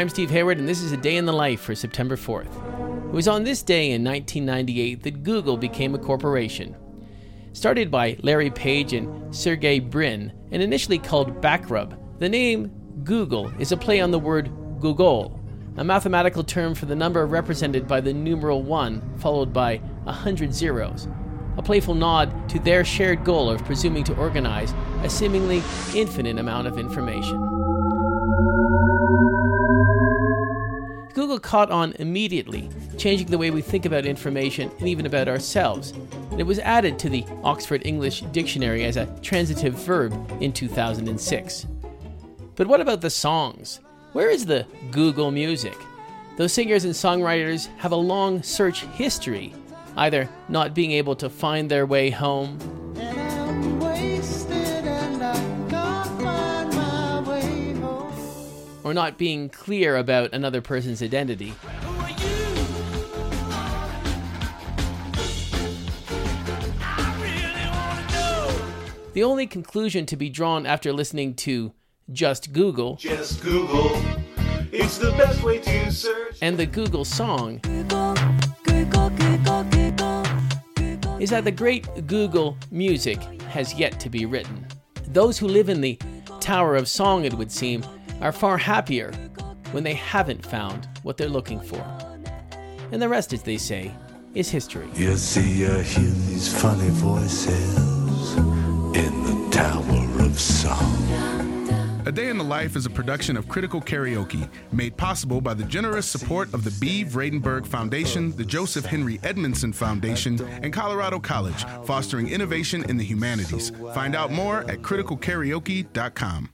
I'm Steve Hayward, and this is a day in the life for September 4th. It was on this day in 1998 that Google became a corporation. Started by Larry Page and Sergey Brin, and initially called Backrub, the name Google is a play on the word googol, a mathematical term for the number represented by the numeral 1 followed by a hundred zeros, a playful nod to their shared goal of presuming to organize a seemingly infinite amount of information. Google caught on immediately, changing the way we think about information and even about ourselves. And it was added to the Oxford English Dictionary as a transitive verb in 2006. But what about the songs? Where is the Google music? Those singers and songwriters have a long search history, either not being able to find their way home, or not being clear about another person's identity. The only conclusion to be drawn after listening to Just Google, Just Google. It's the best way to search. and the Google song is that the great Google music has yet to be written. Those who live in the Tower of Song, it would seem, are far happier when they haven't found what they're looking for. And the rest, as they say, is history. You see, you hear these funny voices in the Tower of Song. A Day in the Life is a production of Critical Karaoke, made possible by the generous support of the Bee Vradenburg Foundation, the Joseph Henry Edmondson Foundation, and Colorado College, fostering innovation in the humanities. Find out more at criticalkaraoke.com.